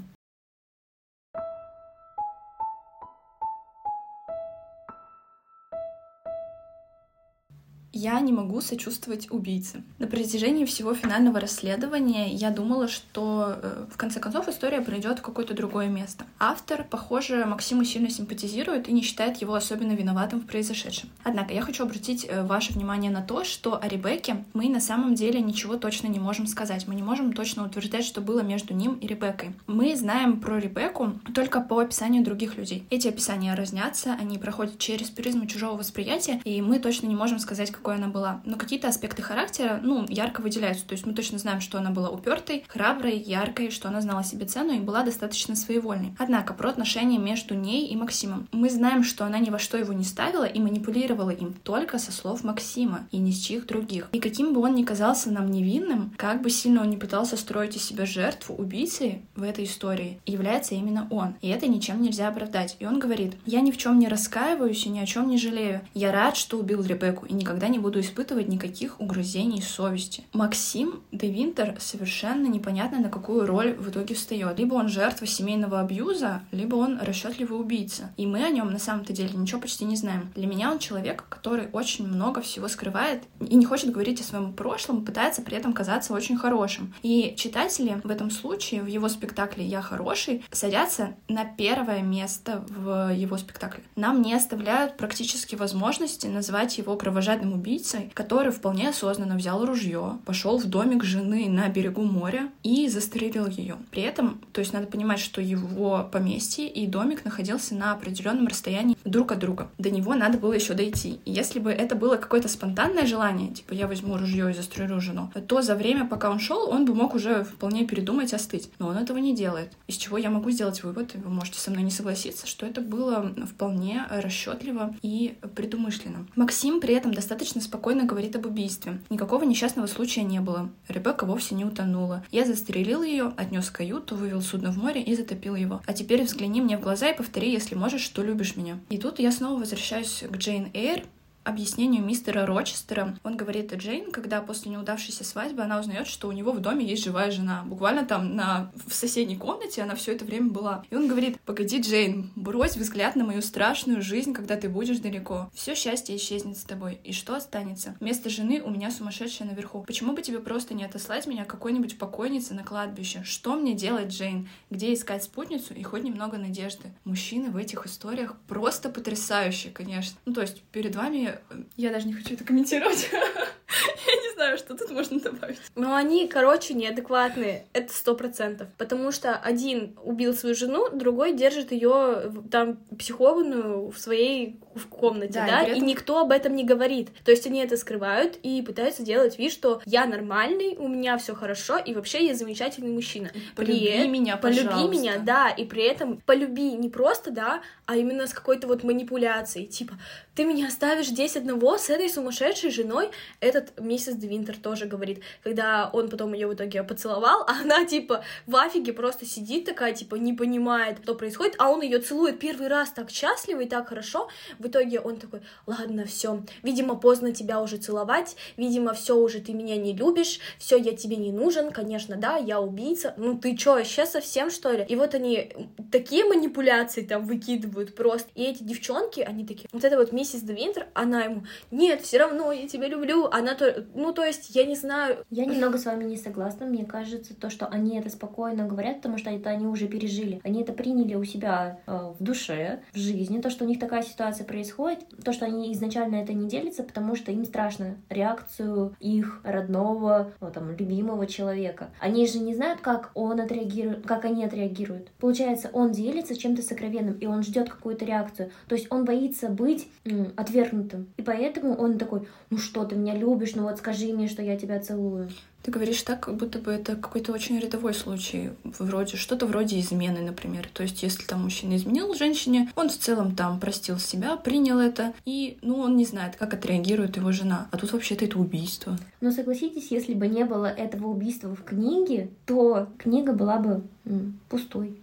Я не могу сочувствовать убийце. На протяжении всего финального расследования я думала, что э, в конце концов история придет в какое-то другое место. Автор, похоже, Максиму сильно симпатизирует и не считает его особенно виноватым в произошедшем. Однако я хочу обратить э, ваше внимание на то, что о Ребекке мы на самом деле ничего точно не можем сказать. Мы не можем точно утверждать, что было между ним и Ребеккой. Мы знаем про Ребекку только по описанию других людей. Эти описания разнятся, они проходят через призму чужого восприятия, и мы точно не можем сказать, какой она была. Но какие-то аспекты характера, ну, ярко выделяются. То есть мы точно знаем, что она была упертой, храброй, яркой, что она знала себе цену и была достаточно своевольной. Однако про отношения между ней и Максимом. Мы знаем, что она ни во что его не ставила и манипулировала им только со слов Максима и ни с чьих других. И каким бы он ни казался нам невинным, как бы сильно он не пытался строить из себя жертву, убийцей в этой истории является именно он. И это ничем нельзя оправдать. И он говорит, я ни в чем не раскаиваюсь и ни о чем не жалею. Я рад, что убил Ребекку и никогда не буду испытывать никаких угрызений совести. Максим де Винтер совершенно непонятно на какую роль в итоге встает. Либо он жертва семейного абьюза, либо он расчетливый убийца. И мы о нем на самом-то деле ничего почти не знаем. Для меня он человек, который очень много всего скрывает и не хочет говорить о своем прошлом, пытается при этом казаться очень хорошим. И читатели в этом случае, в его спектакле «Я хороший», садятся на первое место в его спектакле. Нам не оставляют практически возможности назвать его кровожадным убийцей, мужчиной, который вполне осознанно взял ружье, пошел в домик жены на берегу моря и застрелил ее. При этом, то есть надо понимать, что его поместье и домик находился на определенном расстоянии друг от друга. До него надо было еще дойти. И если бы это было какое-то спонтанное желание, типа я возьму ружье и застрелю жену, то за время, пока он шел, он бы мог уже вполне передумать, остыть. Но он этого не делает. Из чего я могу сделать вывод, вы можете со мной не согласиться, что это было вполне расчетливо и предумышленно. Максим при этом достаточно спокойно спокойно говорит об убийстве. Никакого несчастного случая не было. Ребекка вовсе не утонула. Я застрелил ее, отнес каюту, вывел судно в море и затопил его. А теперь взгляни мне в глаза и повтори, если можешь, что любишь меня. И тут я снова возвращаюсь к Джейн Эйр, объяснению мистера Рочестера. Он говорит Джейн, когда после неудавшейся свадьбы она узнает, что у него в доме есть живая жена. Буквально там на... в соседней комнате она все это время была. И он говорит, погоди, Джейн, брось взгляд на мою страшную жизнь, когда ты будешь далеко. Все счастье исчезнет с тобой. И что останется? Вместо жены у меня сумасшедшая наверху. Почему бы тебе просто не отослать меня какой-нибудь покойнице на кладбище? Что мне делать, Джейн? Где искать спутницу и хоть немного надежды? Мужчины в этих историях просто потрясающие, конечно. Ну, то есть перед вами я даже не хочу это комментировать. Я знаю, что тут можно добавить. Но они, короче, неадекватные. Это сто процентов. Потому что один убил свою жену, другой держит ее там психованную в своей в комнате, да, да? И, этом... и никто об этом не говорит. То есть они это скрывают и пытаются делать вид, что я нормальный, у меня все хорошо, и вообще я замечательный мужчина. Полюби при... меня, полюби пожалуйста. меня, да, и при этом полюби не просто, да, а именно с какой-то вот манипуляцией, типа, ты меня оставишь здесь одного с этой сумасшедшей женой, этот миссис Двинтер тоже говорит, когда он потом ее в итоге поцеловал, а она, типа, в афиге просто сидит такая, типа, не понимает, что происходит, а он ее целует первый раз так счастливо и так хорошо, в итоге он такой, ладно, все, видимо, поздно тебя уже целовать, видимо, все уже ты меня не любишь, все, я тебе не нужен, конечно, да, я убийца, ну ты чё, вообще совсем, что ли? И вот они такие манипуляции там выкидывают просто, и эти девчонки, они такие, вот это вот миссис Двинтер, она ему, нет, все равно, я тебя люблю, она то, ну, то есть, я не знаю. Я немного с вами не согласна, мне кажется, то, что они это спокойно говорят, потому что это они уже пережили, они это приняли у себя э, в душе, в жизни, то, что у них такая ситуация происходит, то, что они изначально это не делятся, потому что им страшно реакцию их родного, ну, там, любимого человека. Они же не знают, как он отреагирует, как они отреагируют. Получается, он делится чем-то сокровенным, и он ждет какую-то реакцию. То есть он боится быть м, отвергнутым. И поэтому он такой, ну что, ты меня любишь, ну вот скажи мне, что я тебя целую. Ты говоришь так, как будто бы это какой-то очень рядовой случай, вроде что-то вроде измены, например. То есть, если там мужчина изменил женщине, он в целом там простил себя, принял это, и, ну, он не знает, как отреагирует его жена. А тут вообще-то это убийство. Но согласитесь, если бы не было этого убийства в книге, то книга была бы м, пустой.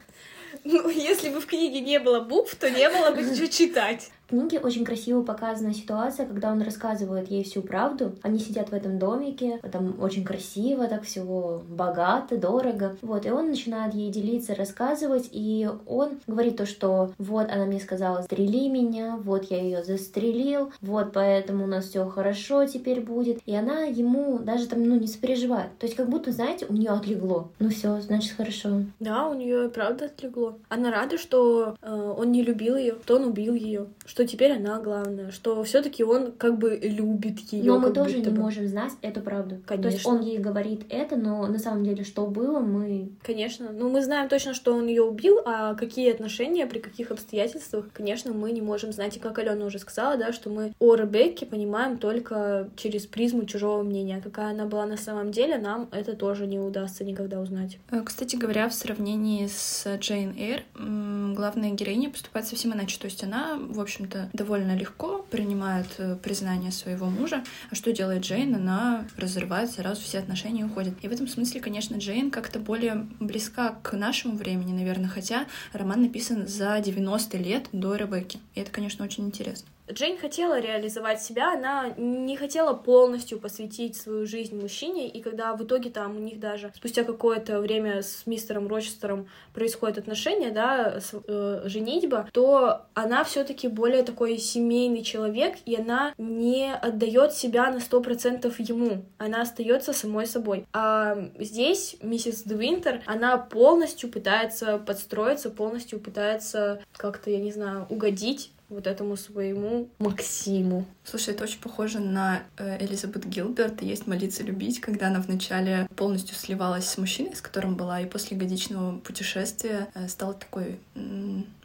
Ну, если бы в книге не было букв, то не было бы ничего читать. Книге очень красиво показана ситуация, когда он рассказывает ей всю правду. Они сидят в этом домике, там очень красиво, так всего богато, дорого. Вот, и он начинает ей делиться, рассказывать, и он говорит то, что вот она мне сказала, стрели меня, вот я ее застрелил, вот поэтому у нас все хорошо теперь будет. И она ему даже там, ну, не сопереживает. То есть как будто, знаете, у нее отлегло. Ну все, значит хорошо. Да, у нее правда отлегло. Она рада, что э, он не любил ее, что он убил ее, что теперь она главная, что все-таки он как бы любит ее. Но мы тоже не бы. можем знать эту правду. Конечно. То есть он ей говорит это, но на самом деле что было, мы. Конечно. Ну мы знаем точно, что он ее убил, а какие отношения, при каких обстоятельствах, конечно, мы не можем знать. И как Алена уже сказала, да, что мы о Ребекке понимаем только через призму чужого мнения. Какая она была на самом деле, нам это тоже не удастся никогда узнать. Э, кстати говоря, в сравнении с Джейн Эйр, главная героиня поступает совсем иначе. То есть она, в общем общем-то, довольно легко принимает э, признание своего мужа. А что делает Джейн? Она разрывает сразу все отношения и уходит. И в этом смысле, конечно, Джейн как-то более близка к нашему времени, наверное, хотя роман написан за 90 лет до Ребекки. И это, конечно, очень интересно. Джейн хотела реализовать себя, она не хотела полностью посвятить свою жизнь мужчине, и когда в итоге там у них даже спустя какое-то время с мистером Рочестером происходят отношения, да, с, э, женитьба, то она все-таки более такой семейный человек, и она не отдает себя на сто процентов ему, она остается самой собой. А здесь миссис Двинтер, она полностью пытается подстроиться, полностью пытается как-то, я не знаю, угодить вот этому своему Максиму. Слушай, это очень похоже на э, Элизабет Гилберт. Есть «Молиться любить», когда она вначале полностью сливалась с мужчиной, с которым была, и после годичного путешествия э, стала такой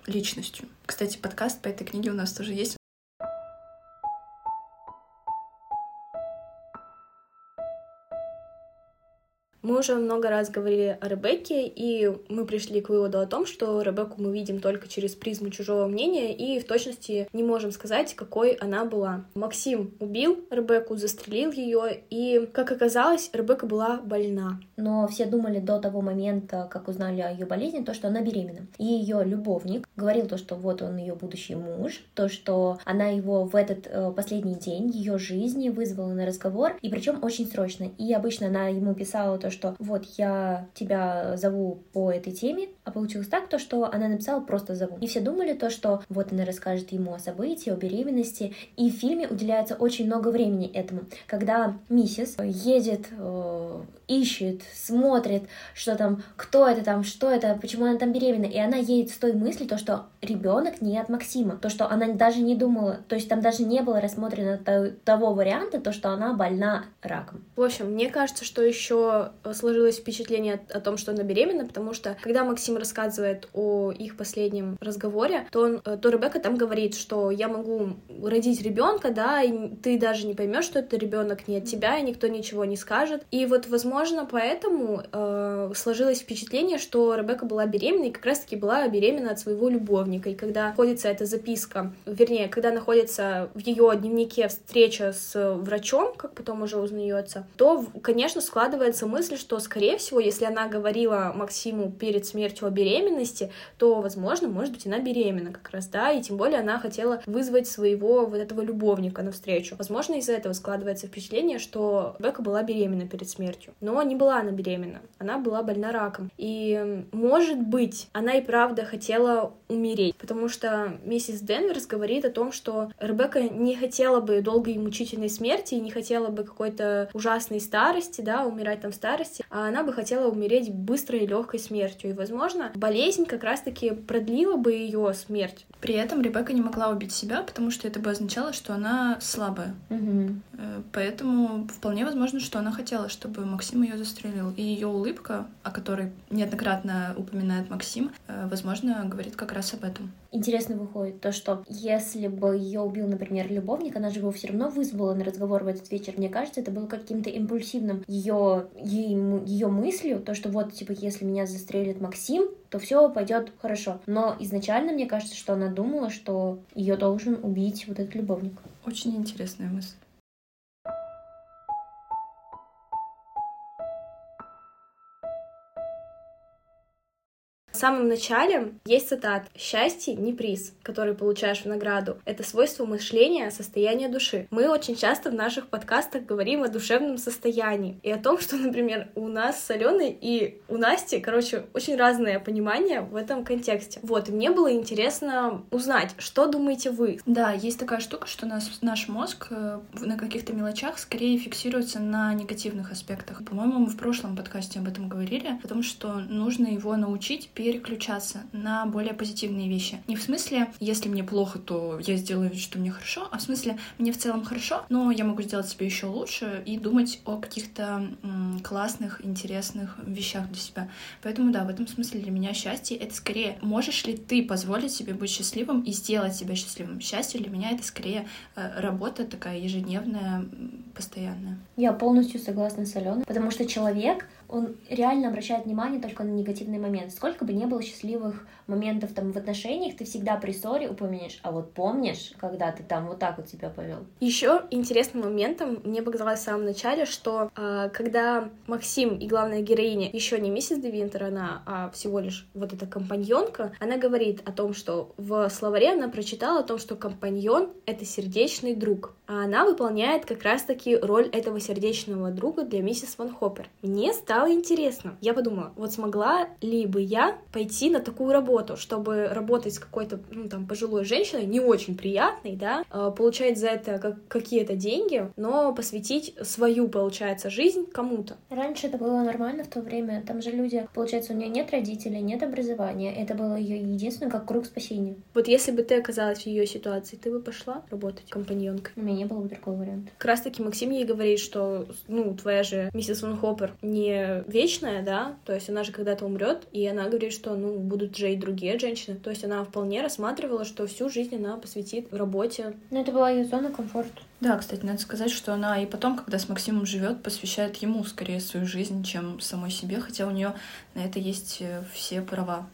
личностью. Кстати, подкаст по этой книге у нас тоже есть. Мы уже много раз говорили о Ребекке, и мы пришли к выводу о том, что Ребекку мы видим только через призму чужого мнения, и в точности не можем сказать, какой она была. Максим убил Ребекку, застрелил ее, и, как оказалось, Ребекка была больна. Но все думали до того момента, как узнали о ее болезни, то, что она беременна. И ее любовник говорил то, что вот он ее будущий муж, то, что она его в этот э, последний день ее жизни вызвала на разговор, и причем очень срочно. И обычно она ему писала то, то, что вот я тебя зову по этой теме, а получилось так, то, что она написала просто зову. И все думали то, что вот она расскажет ему о событии, о беременности, и в фильме уделяется очень много времени этому. Когда миссис едет, э, ищет, смотрит, что там, кто это там, что это, почему она там беременна, и она едет с той мыслью, то, что ребенок не от Максима, то, что она даже не думала, то есть там даже не было рассмотрено того варианта, то, что она больна раком. В общем, мне кажется, что еще сложилось впечатление о том, что она беременна, потому что когда Максим рассказывает о их последнем разговоре, то, он, э, то Ребекка там говорит, что я могу родить ребенка, да, и ты даже не поймешь, что это ребенок не от тебя, и никто ничего не скажет. И вот, возможно, поэтому э, сложилось впечатление, что Ребекка была беременна, и как раз-таки была беременна от своего любовника. И когда находится эта записка, вернее, когда находится в ее дневнике встреча с врачом, как потом уже узнается, то, конечно, складывается мысль, что, скорее всего, если она говорила Максиму перед смертью о беременности, то, возможно, может быть, она беременна как раз, да, и тем более она хотела вызвать своего вот этого любовника навстречу. Возможно, из-за этого складывается впечатление, что Бека была беременна перед смертью. Но не была она беременна, она была больна раком. И, может быть, она и правда хотела умереть, потому что миссис Денверс говорит о том, что Ребекка не хотела бы долгой и мучительной смерти, и не хотела бы какой-то ужасной старости, да, умирать там в старости, а она бы хотела умереть быстрой и легкой смертью. И, возможно, болезнь как раз-таки продлила бы ее смерть. При этом Ребекка не могла убить себя, потому что это бы означало, что она слабая. Угу. Поэтому вполне возможно, что она хотела, чтобы Максим ее застрелил. И ее улыбка, о которой неоднократно упоминает Максим, э, возможно, говорит как раз об этом. Интересно выходит то, что если бы ее убил, например, любовник, она же его все равно вызвала на разговор в этот вечер. Мне кажется, это было каким-то импульсивным ее, ее, ее мыслью, то, что вот, типа, если меня застрелит Максим, то все пойдет хорошо. Но изначально мне кажется, что она думала, что ее должен убить вот этот любовник. Очень интересная мысль. Самом начале есть цитат «Счастье не приз, который получаешь в награду. Это свойство мышления, состояние души». Мы очень часто в наших подкастах говорим о душевном состоянии и о том, что, например, у нас с Аленой и у Насти, короче, очень разное понимание в этом контексте. Вот, и мне было интересно узнать, что думаете вы? Да, есть такая штука, что нас, наш мозг э, на каких-то мелочах скорее фиксируется на негативных аспектах. По-моему, мы в прошлом подкасте об этом говорили, о том, что нужно его научить перед переключаться на более позитивные вещи. Не в смысле, если мне плохо, то я сделаю вид, что мне хорошо, а в смысле, мне в целом хорошо, но я могу сделать себе еще лучше и думать о каких-то классных, интересных вещах для себя. Поэтому да, в этом смысле для меня счастье — это скорее, можешь ли ты позволить себе быть счастливым и сделать себя счастливым. Счастье для меня — это скорее э, работа такая ежедневная, постоянная. Я полностью согласна с Аленой, потому что человек он реально обращает внимание только на негативный момент. Сколько бы не было счастливых моментов там в отношениях, ты всегда при ссоре упомянешь, а вот помнишь, когда ты там вот так вот себя повел. Еще интересным моментом мне показалось в самом начале, что э, когда Максим и главная героиня еще не миссис де Винтер, она а всего лишь вот эта компаньонка, она говорит о том, что в словаре она прочитала о том, что компаньон — это сердечный друг, а она выполняет как раз-таки роль этого сердечного друга для миссис Ван Хоппер. Мне стало интересно. Я подумала, вот смогла ли бы я пойти на такую работу, чтобы работать с какой-то, ну, там, пожилой женщиной, не очень приятной, да, а, получать за это как, какие-то деньги, но посвятить свою, получается, жизнь кому-то. Раньше это было нормально в то время. Там же люди, получается, у нее нет родителей, нет образования. Это было ее единственное как круг спасения. Вот если бы ты оказалась в ее ситуации, ты бы пошла работать компаньонкой? У меня не было бы другого варианта. Как раз таки Максим ей говорит, что, ну, твоя же миссис Ван Хоппер не вечная, да, то есть она же когда-то умрет, и она говорит, что, ну, будут же и другие женщины. То есть она вполне рассматривала, что всю жизнь она посвятит работе. Ну, это была ее зона комфорта. Да, кстати, надо сказать, что она и потом, когда с Максимом живет, посвящает ему скорее свою жизнь, чем самой себе, хотя у нее на это есть э, все права.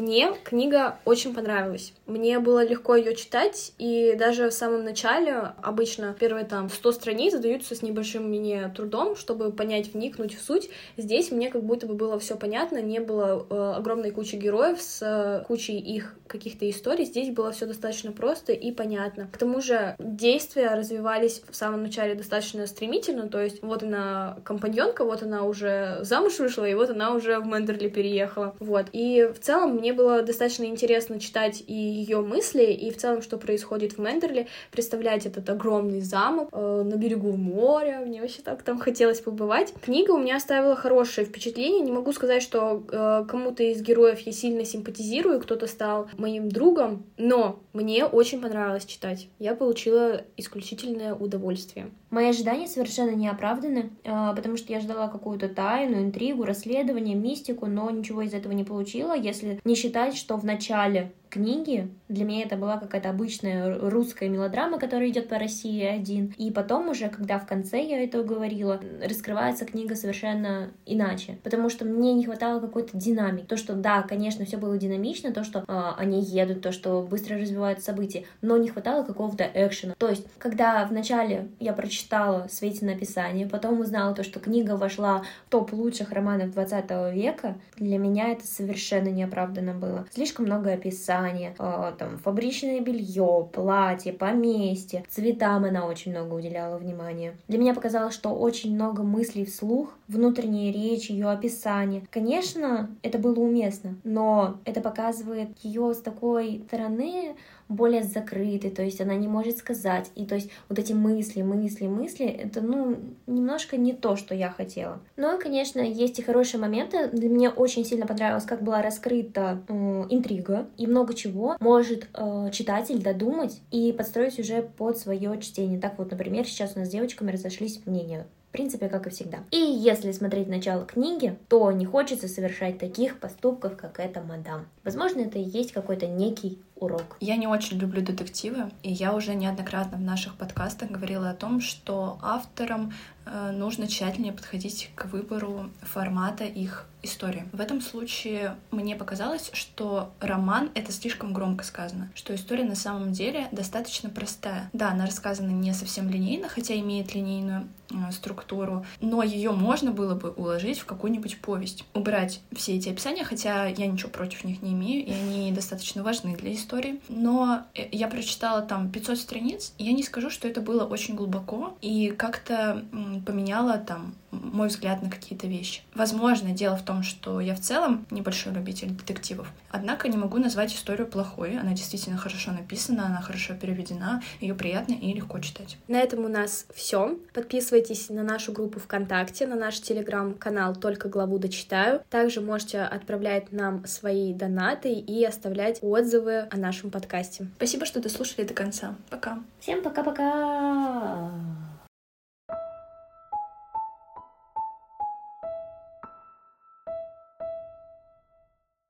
Мне книга очень понравилась. Мне было легко ее читать, и даже в самом начале обычно первые там 100 страниц задаются с небольшим мне трудом, чтобы понять, вникнуть в суть. Здесь мне как будто бы было все понятно, не было э, огромной кучи героев с э, кучей их каких-то историй. Здесь было все достаточно просто и понятно. К тому же действия развивались в самом начале достаточно стремительно, то есть вот она компаньонка, вот она уже замуж вышла, и вот она уже в Мендерли переехала. Вот. И в целом мне было достаточно интересно читать и ее мысли, и в целом, что происходит в Мендерли, представлять этот огромный замок э, на берегу моря. Мне вообще так там хотелось побывать. Книга у меня оставила хорошее впечатление. Не могу сказать, что э, кому-то из героев я сильно симпатизирую, кто-то стал моим другом, но мне очень понравилось читать. Я получила исключительное удовольствие. Мои ожидания совершенно не оправданы, а, потому что я ждала какую-то тайну, интригу, расследование, мистику, но ничего из этого не получила, если не считать, что в начале книги. Для меня это была какая-то обычная русская мелодрама, которая идет по России один. И потом уже, когда в конце я это говорила, раскрывается книга совершенно иначе. Потому что мне не хватало какой-то динамики. То, что да, конечно, все было динамично, то, что э, они едут, то, что быстро развиваются события, но не хватало какого-то экшена. То есть, когда вначале я прочитала «Свете написание», потом узнала то, что книга вошла в топ лучших романов 20 века, для меня это совершенно неоправданно было. Слишком много описаний, питание, э, там, фабричное белье, платье, поместье. Цветам она очень много уделяла внимания. Для меня показалось, что очень много мыслей вслух, внутренняя речь, ее описание. Конечно, это было уместно, но это показывает ее с такой стороны, более закрытой, то есть она не может сказать. И то есть вот эти мысли, мысли, мысли, это, ну, немножко не то, что я хотела. Но, конечно, есть и хорошие моменты. Для меня очень сильно понравилось, как была раскрыта э, интрига, и много чего может э, читатель додумать и подстроить уже под свое чтение. Так вот, например, сейчас у нас с девочками разошлись мнения. В принципе, как и всегда. И если смотреть начало книги, то не хочется совершать таких поступков, как эта мадам. Возможно, это и есть какой-то некий урок. Я не очень люблю детективы, и я уже неоднократно в наших подкастах говорила о том, что авторам э, нужно тщательнее подходить к выбору формата их истории. В этом случае мне показалось, что роман — это слишком громко сказано, что история на самом деле достаточно простая. Да, она рассказана не совсем линейно, хотя имеет линейную э, структуру, но ее можно было бы уложить в какую-нибудь повесть. Убрать все эти описания, хотя я ничего против них не имею, и они достаточно важны для истории истории, но э, я прочитала там 500 страниц, и я не скажу, что это было очень глубоко и как-то поменяло там мой взгляд на какие-то вещи. Возможно, дело в том, что я в целом небольшой любитель детективов, однако не могу назвать историю плохой, она действительно хорошо написана, она хорошо переведена, ее приятно и легко читать. На этом у нас все. Подписывайтесь на нашу группу ВКонтакте, на наш телеграм-канал «Только главу дочитаю». Также можете отправлять нам свои донаты и оставлять отзывы о нашем подкасте. Спасибо, что дослушали до конца. Пока. Всем пока-пока.